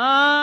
Ah.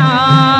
अपना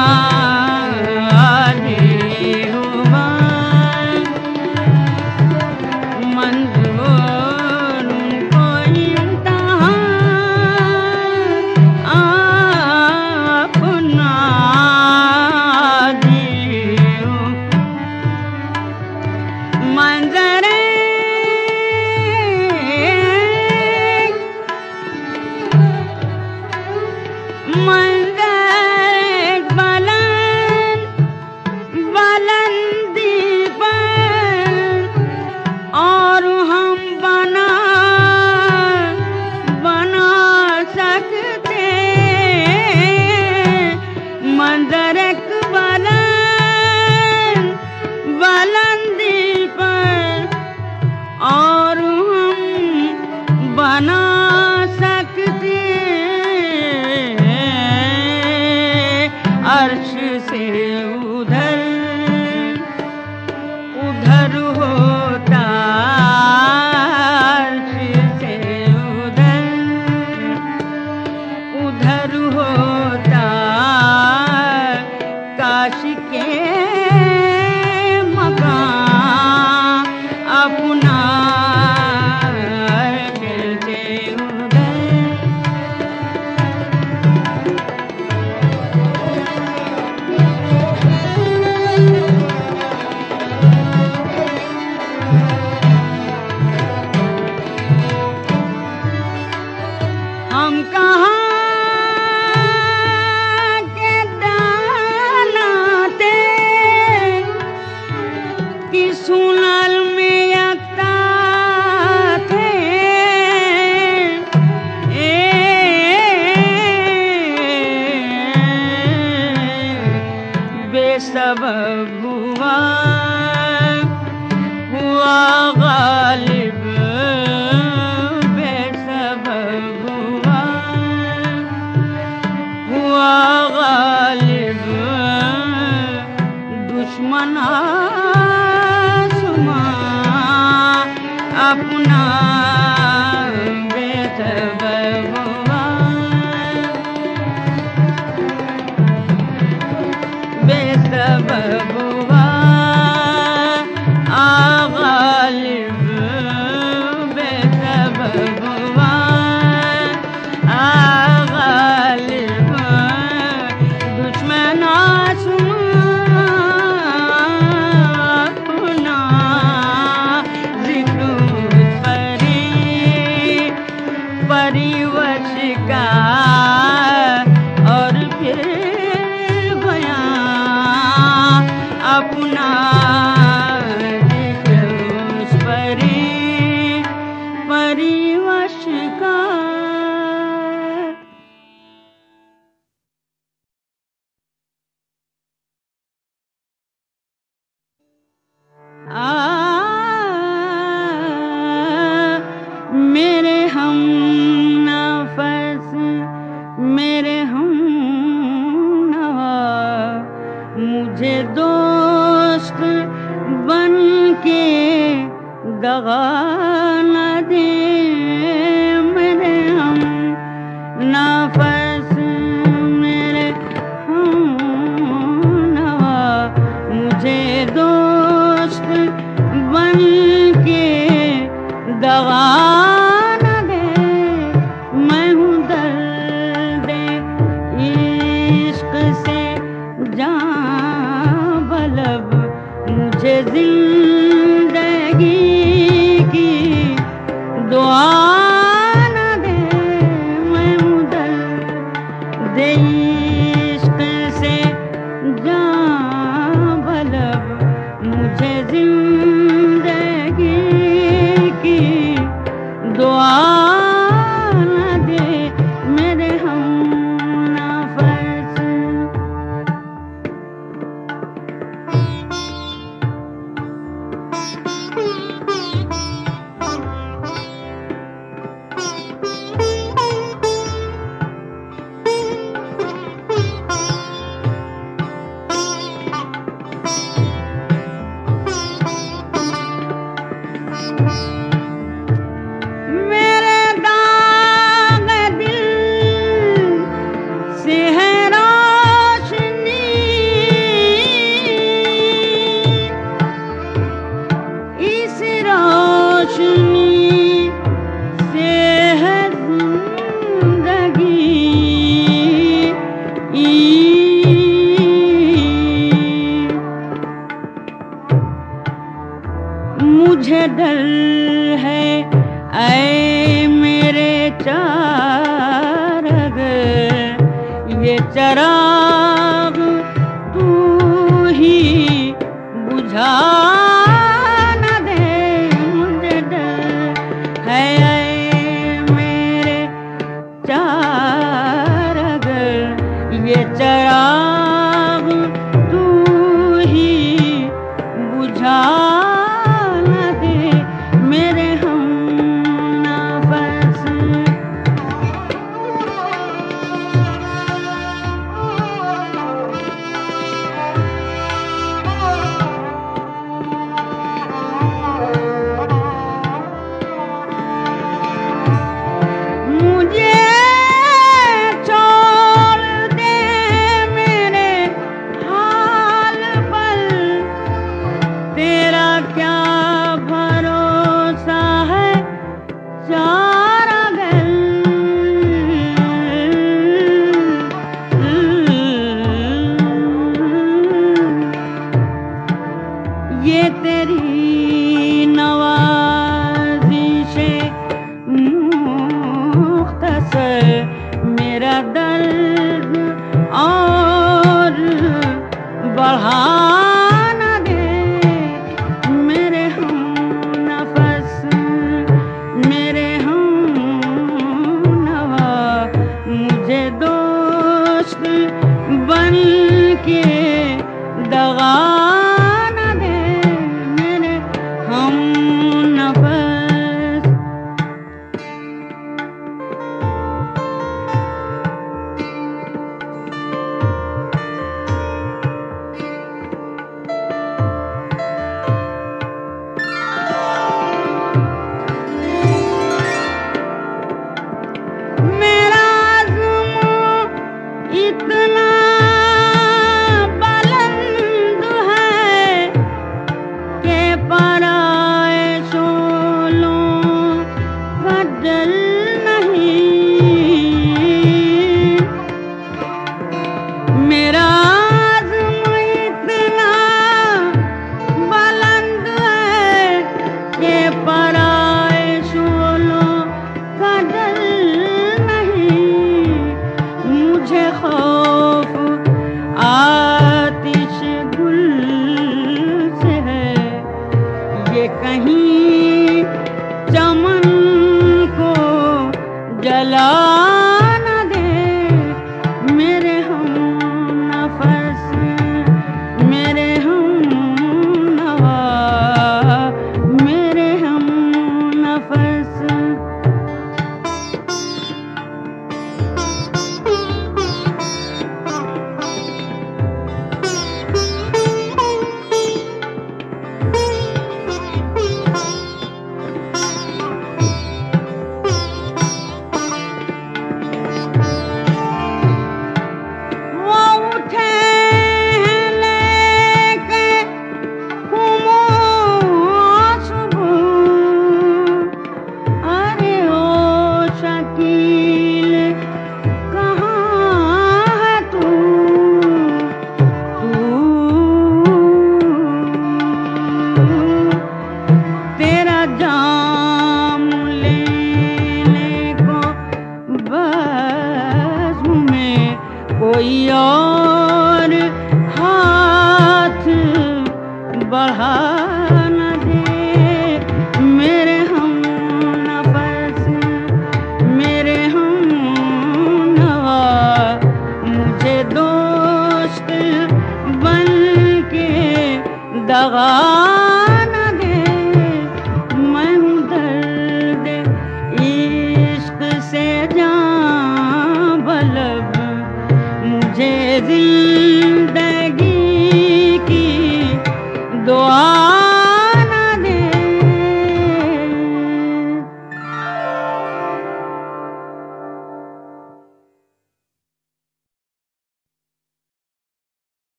अपना बढ़ा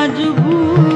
मजबूरी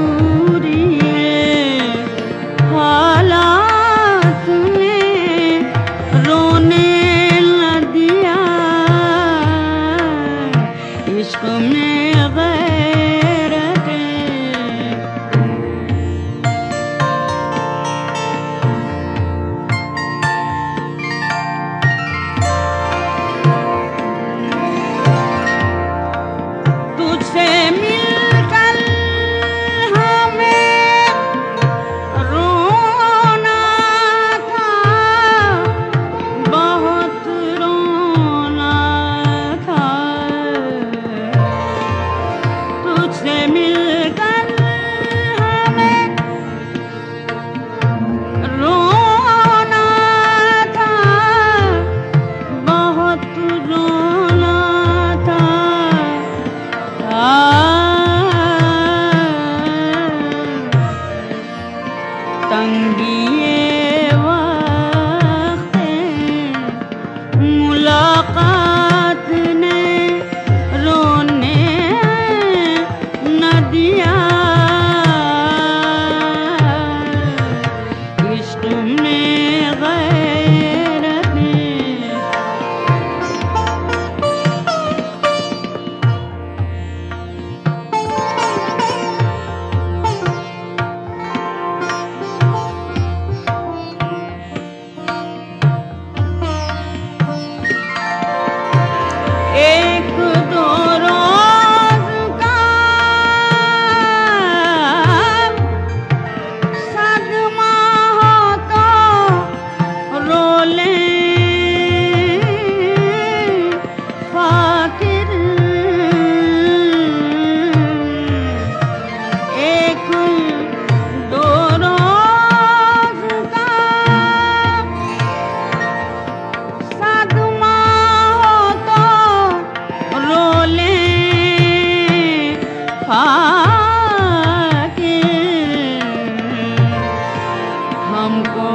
हमको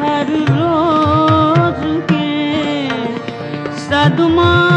हर रोज के सदमात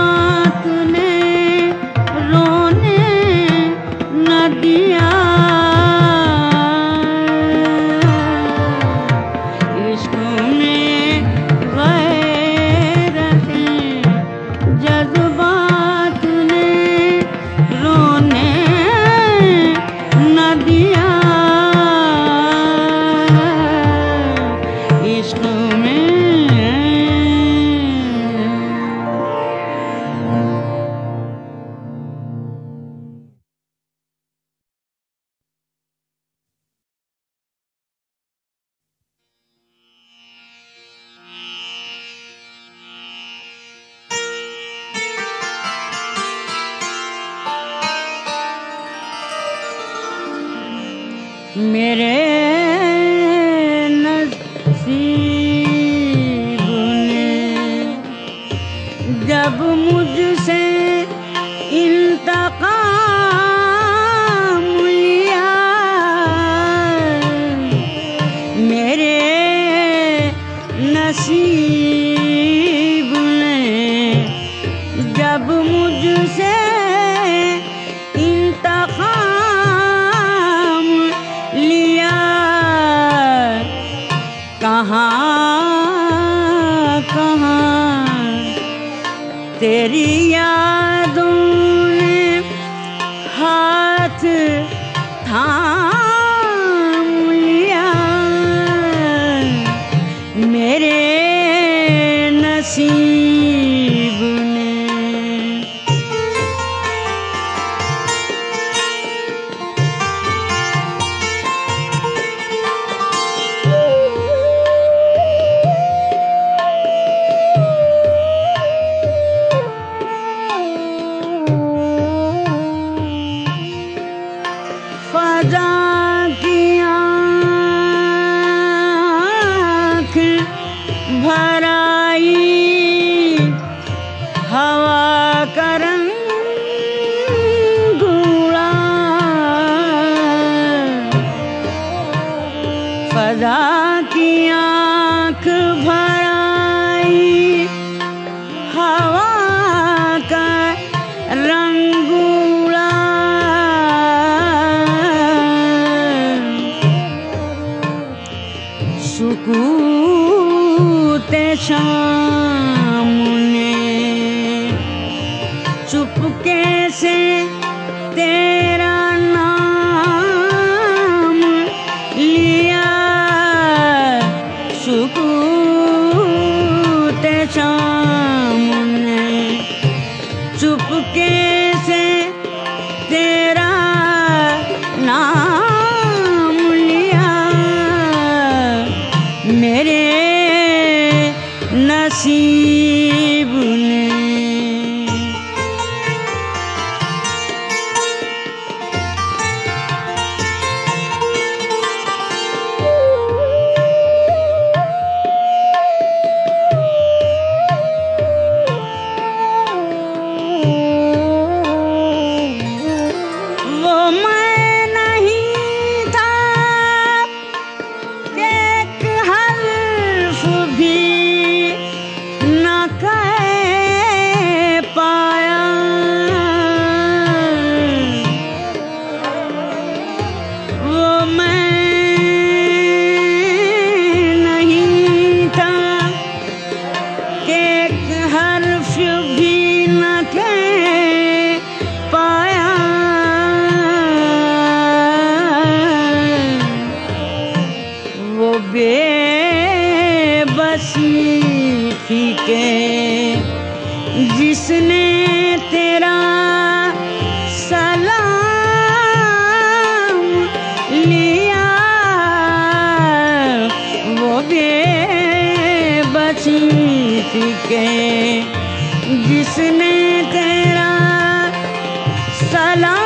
सलाम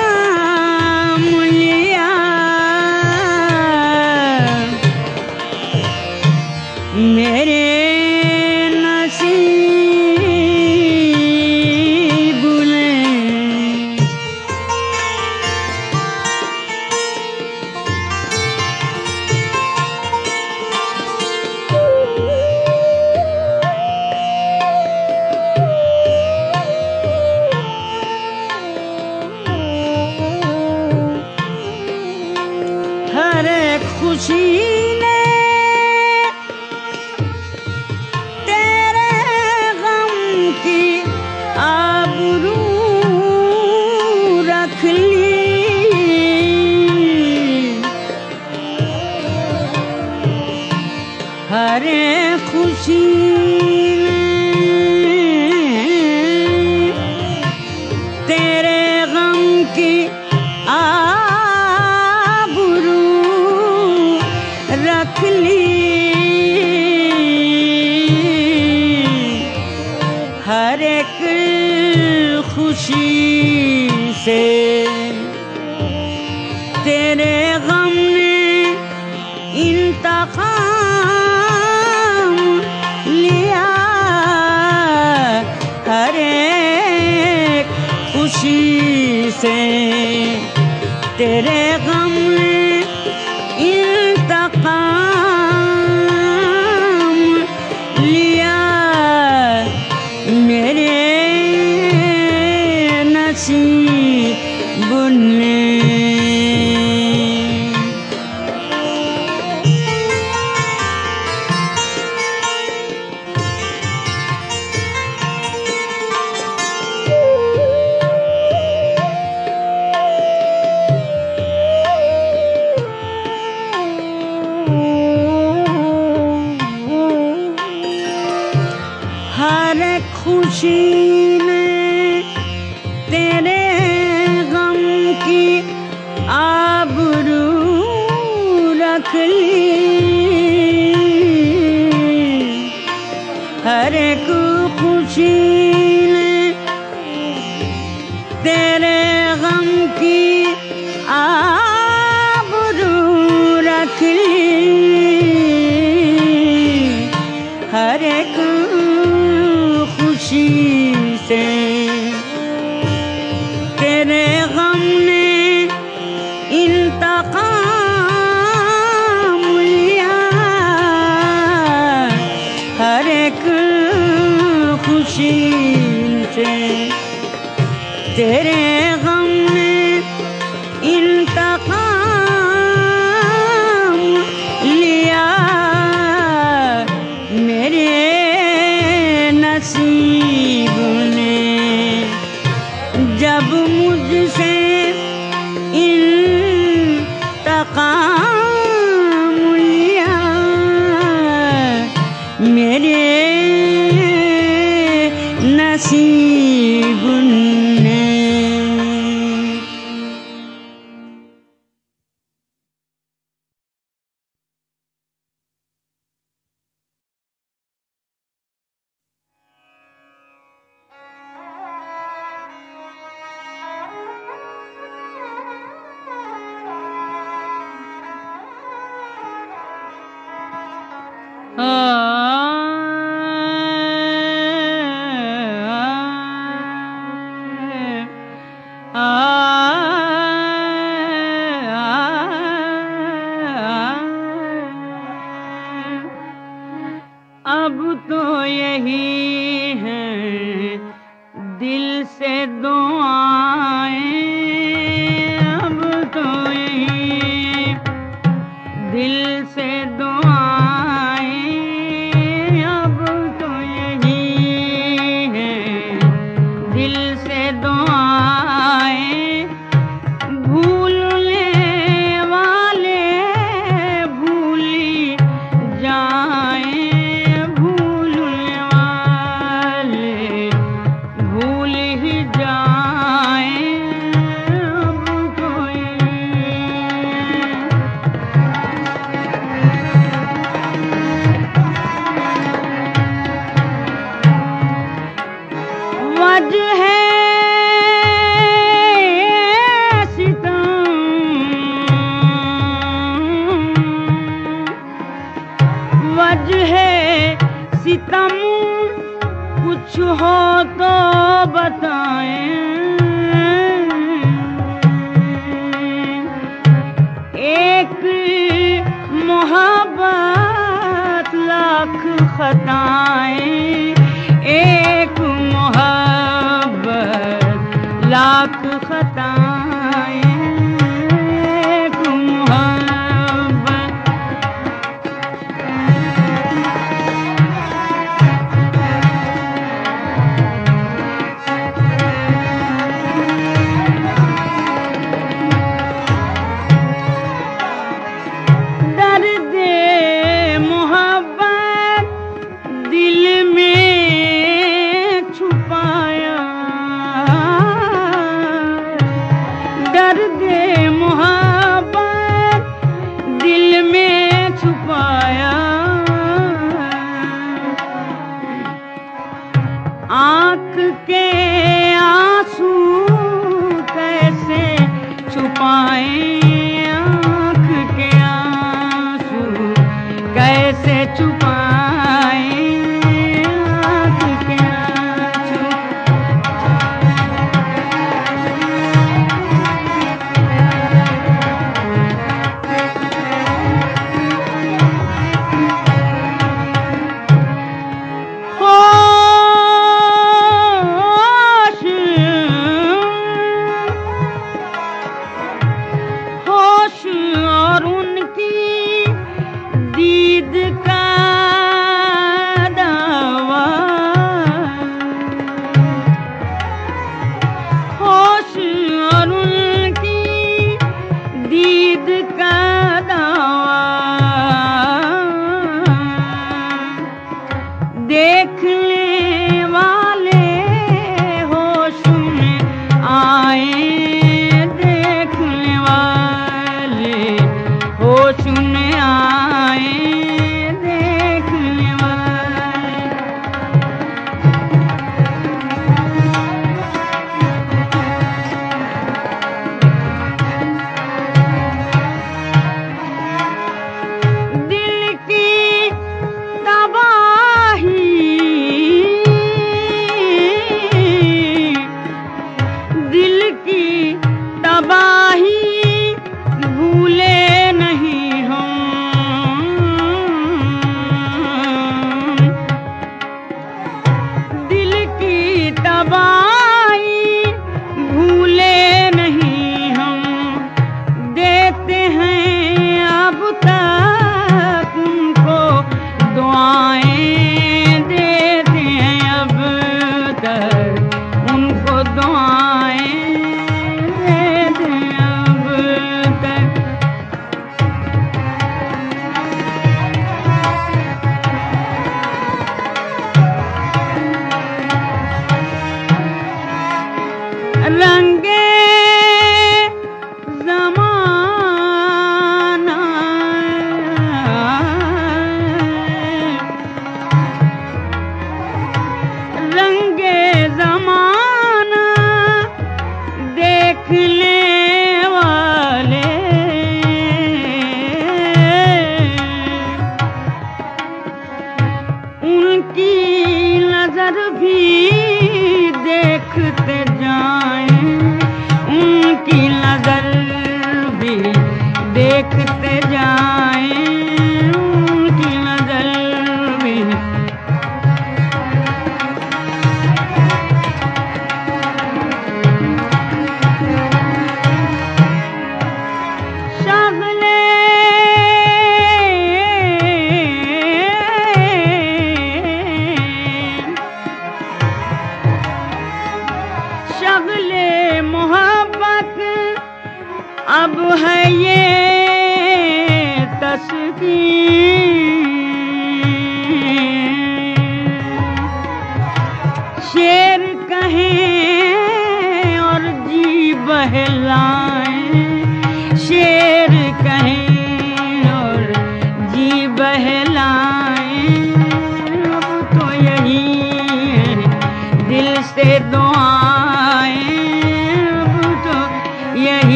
கல்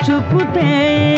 साफ़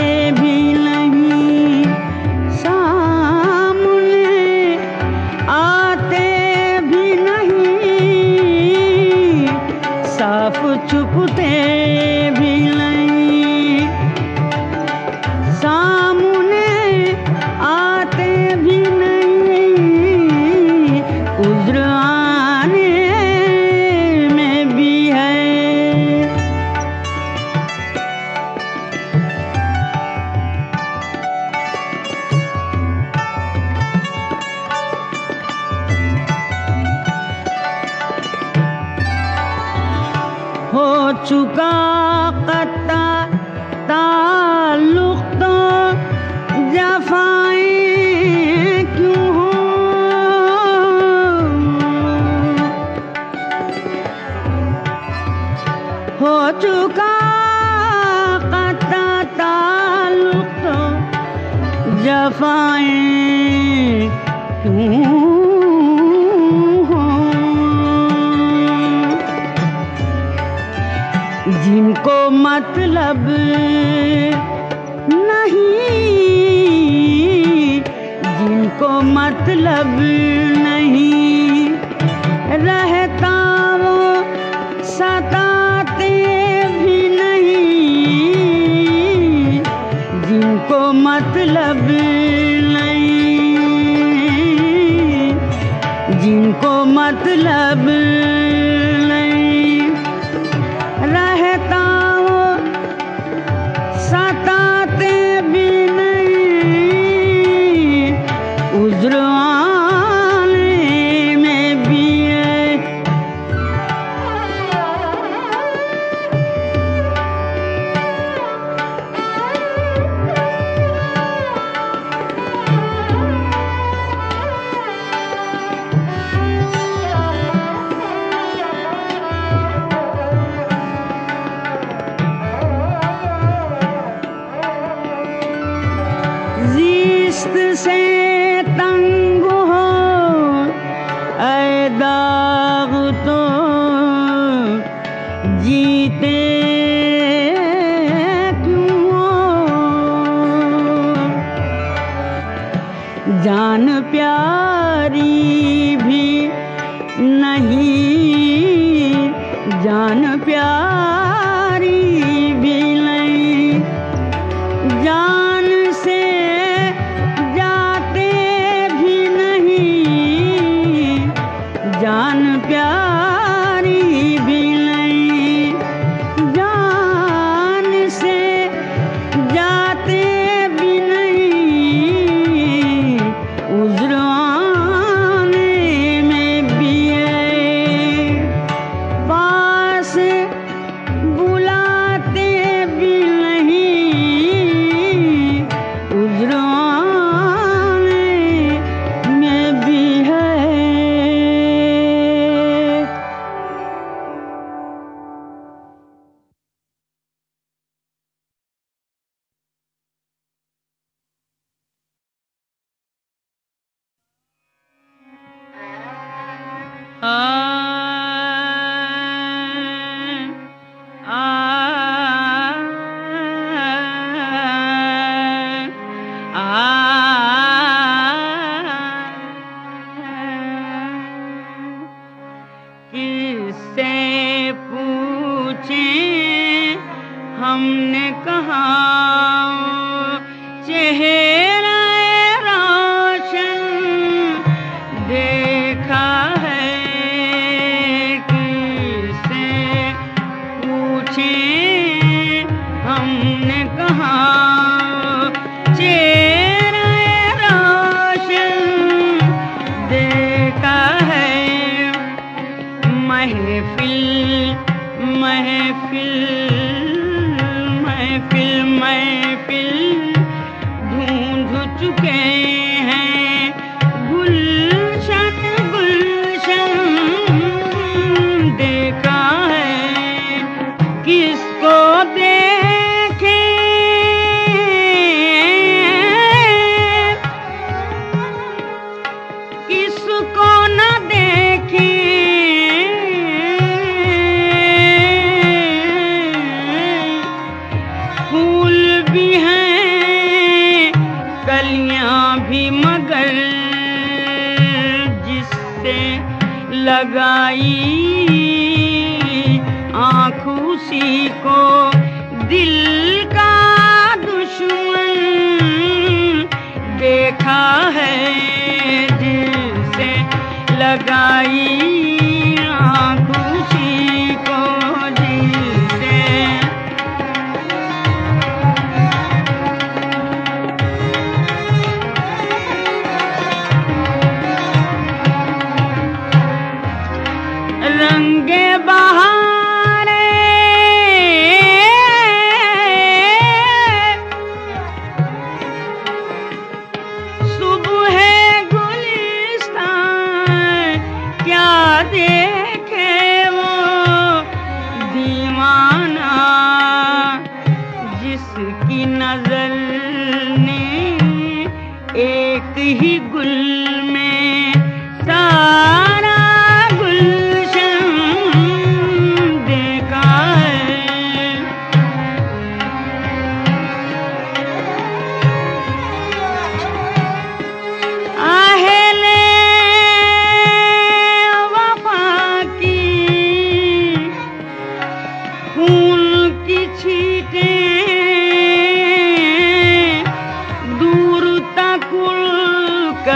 कहा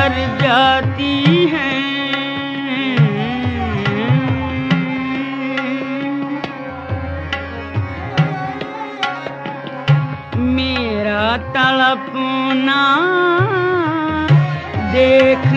कर जाती है। मेरा तलपना देखने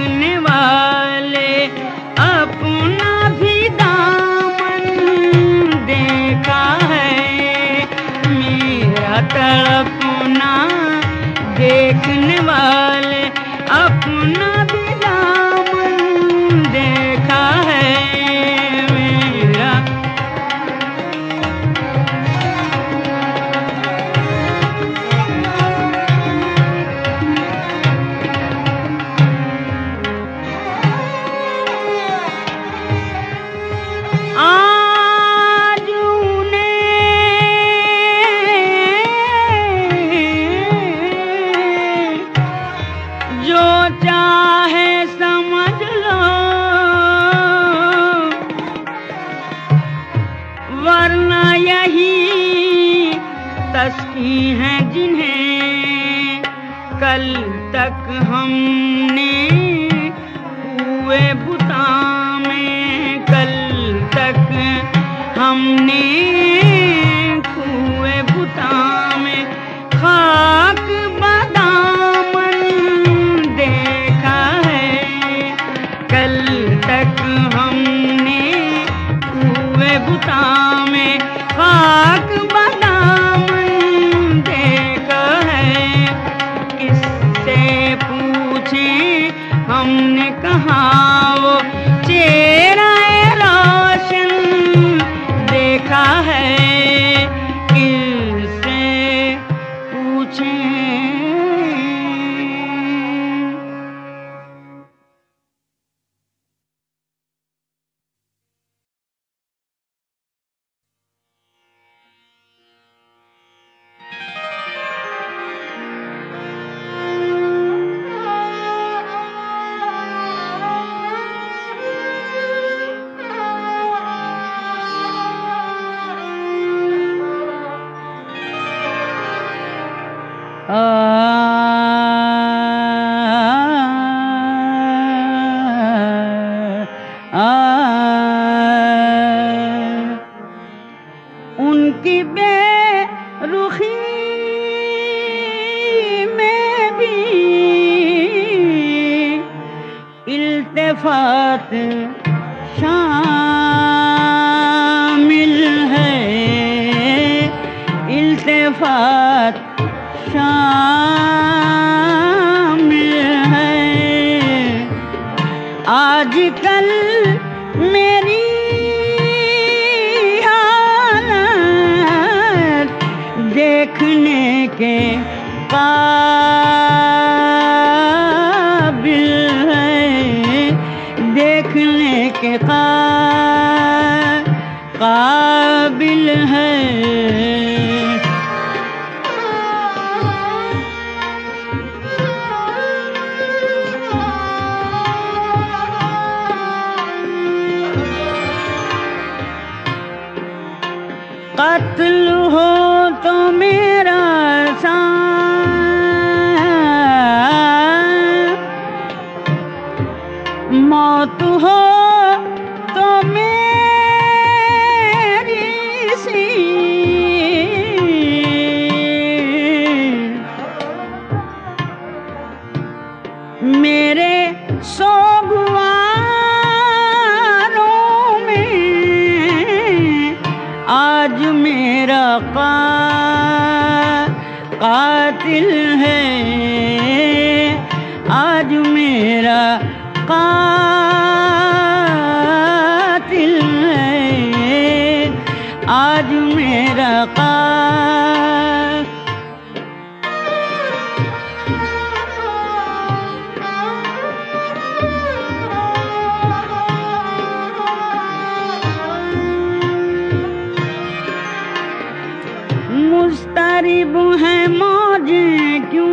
मुस्तारी हैं है मौजे क्यों?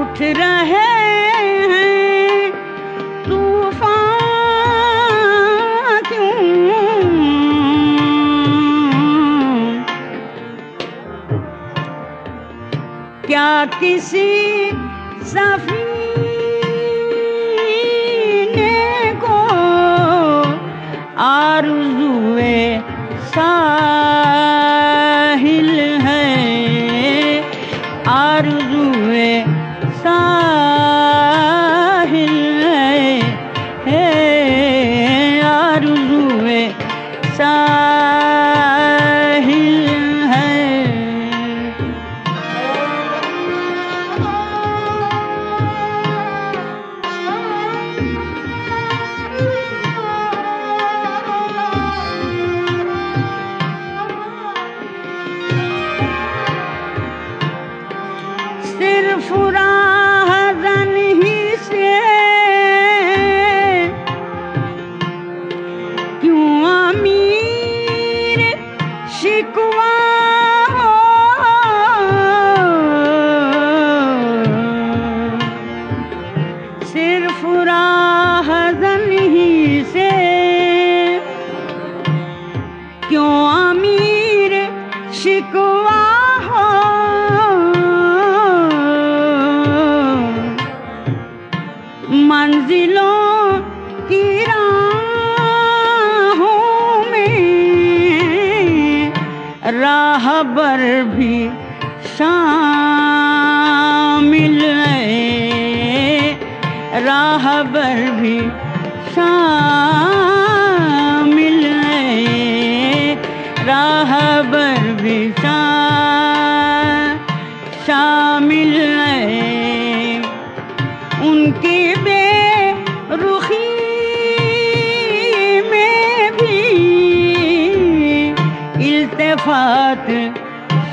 उठ रहे क्या किसी सफी arzueं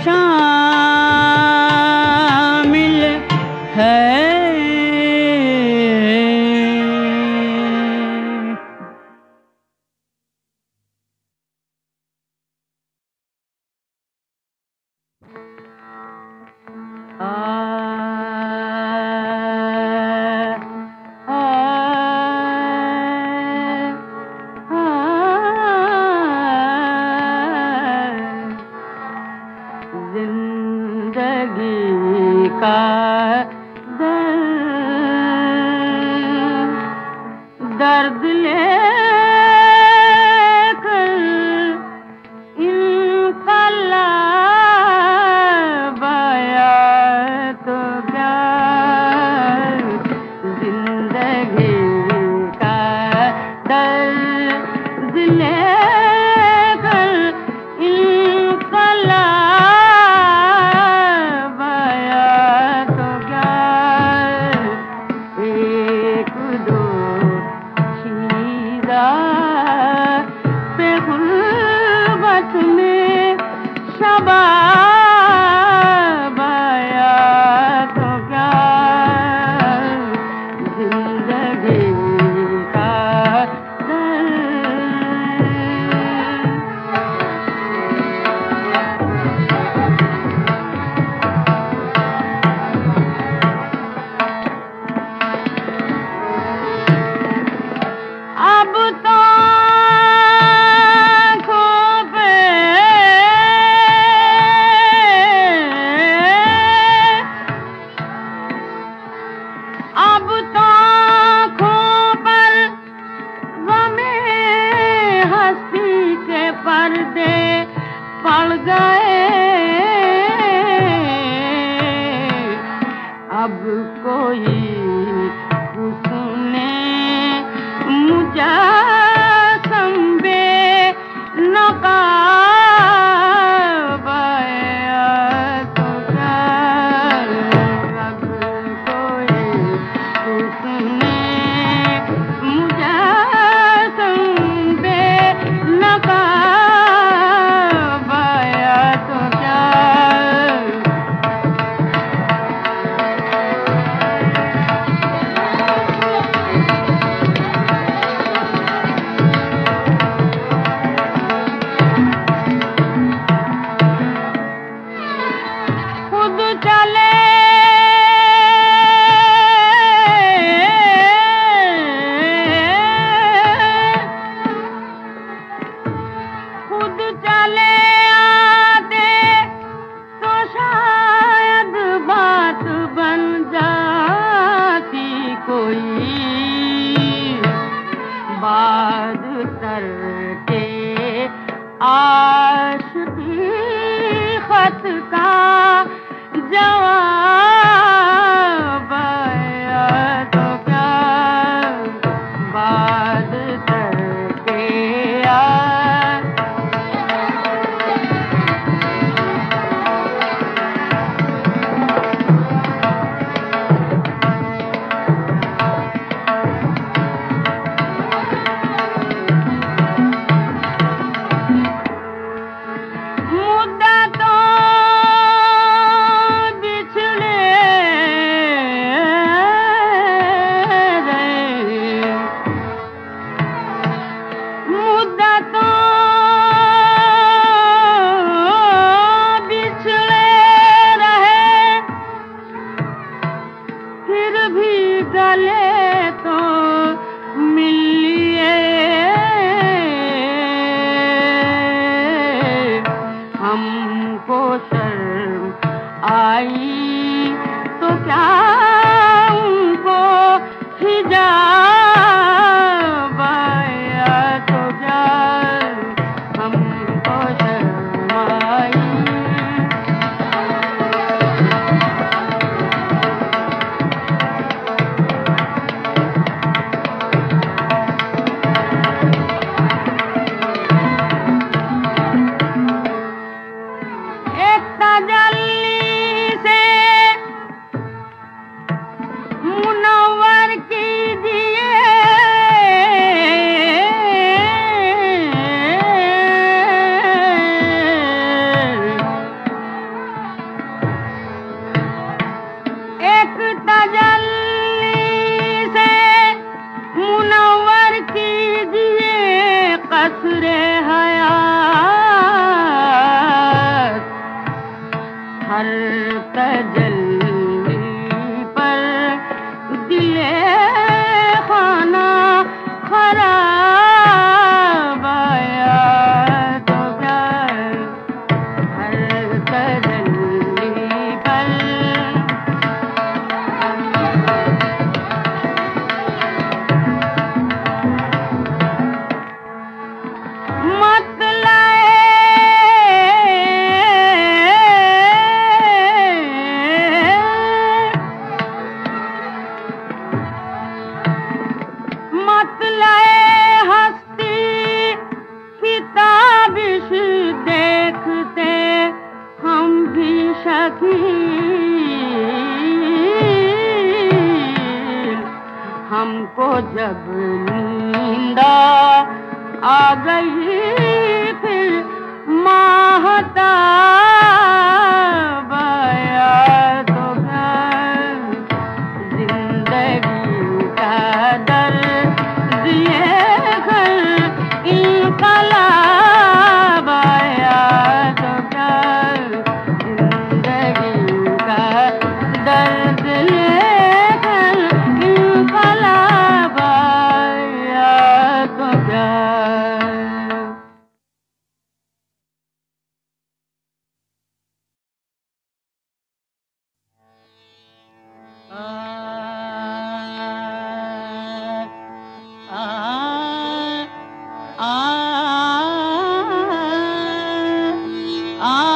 शाम रहे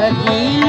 की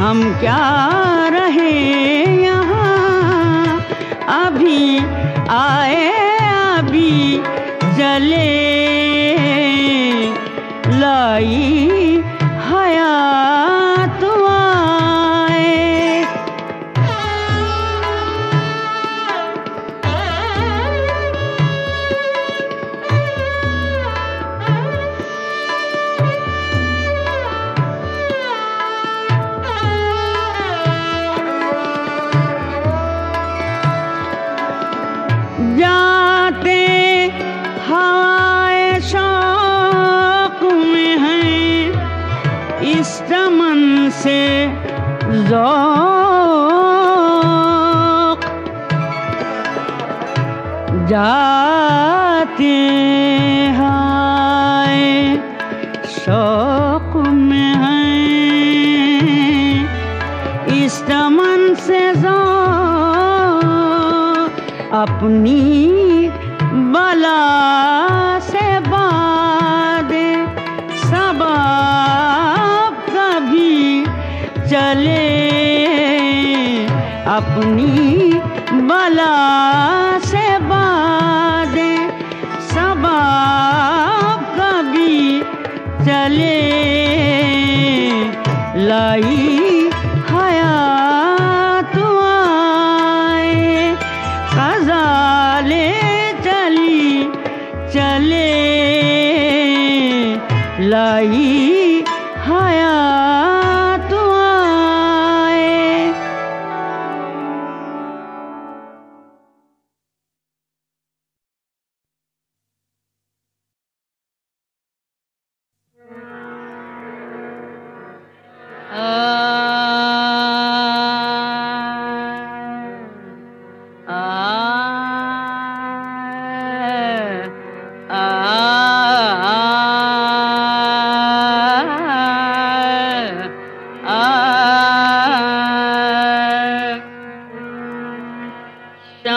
हम क्या रहे यहाँ? अभी आए अभी जले। लाई हयात ज़ौक़ जाते हाय शौक में हैं। इस चमन से ज़ौक़ अपनी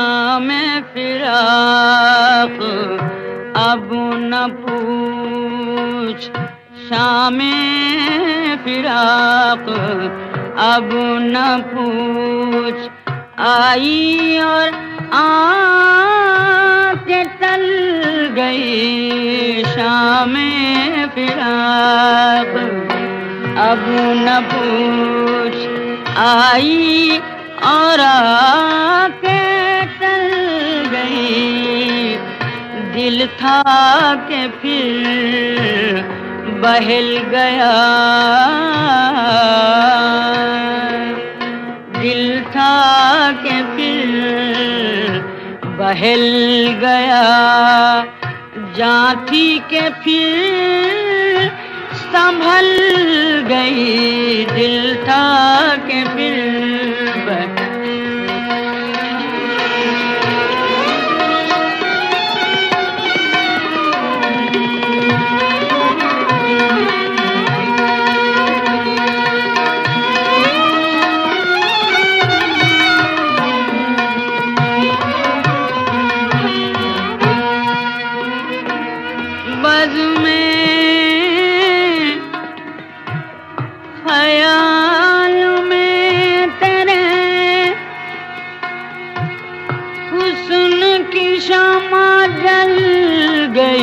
शाम फिराक अब न पूछ। शाम फिराक अब न पूछ। आई और आके टल गई। शाम फिराक अब न पूछ। आई और आके दिल था के फिर बहल गया। दिल था के फिर बहल गया। जाती के फिर संभल गई। दिल था के फिर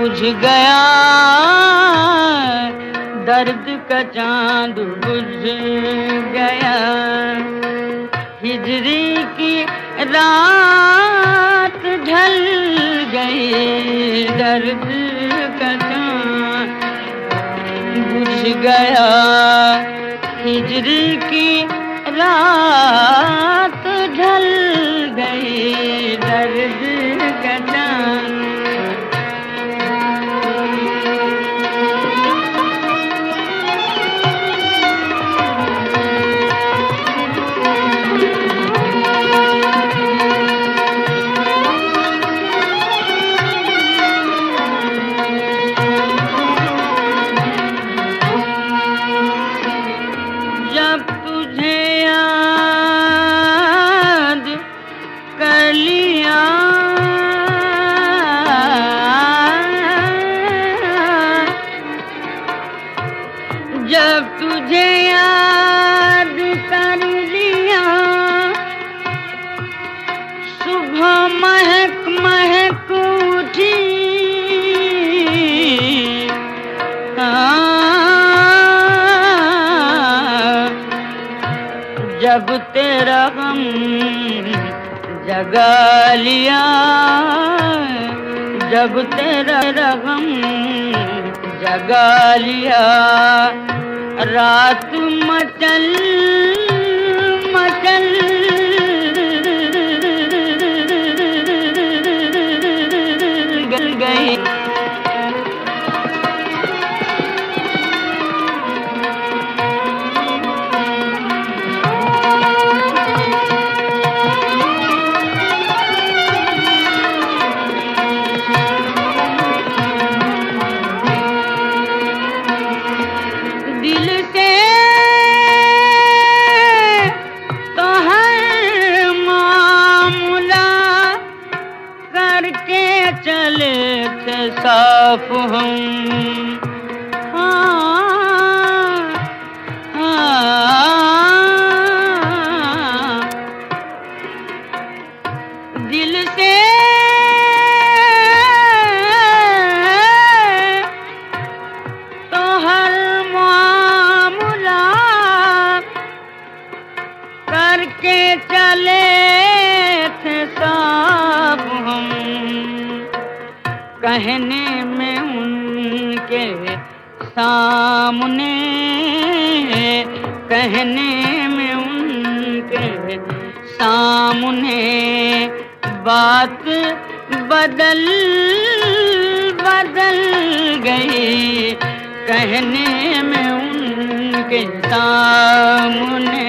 बुझ गया, दर्द का चाँद बुझ गया। हिजरी की रात ढल गई, दर्द का चाँद बुझ गया। हिजरी की रात ढल जगा जब तेरा गम जगालिया रात मचल करके चले थे सब हम। कहने में उनके सामने, कहने में उनके सामने बात बदल बदल गई। कहने में उनके सामने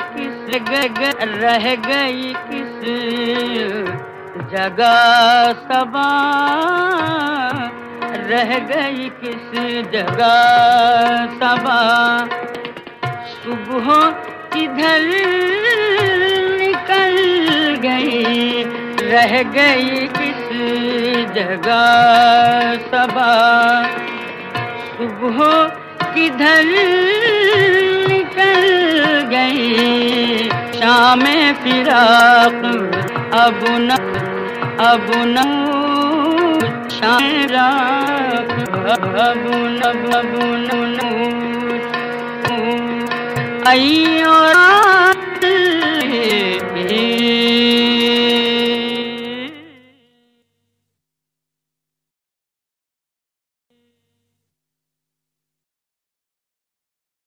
किस ग- रह गई किस जगह सबा रह गई किस जगह सबा सुबह किधर निकल गई? रह गई किस जगह सबा सुबह किधर निकल गई। शाम फिराक अब न अब न शाम अब न अब न आई और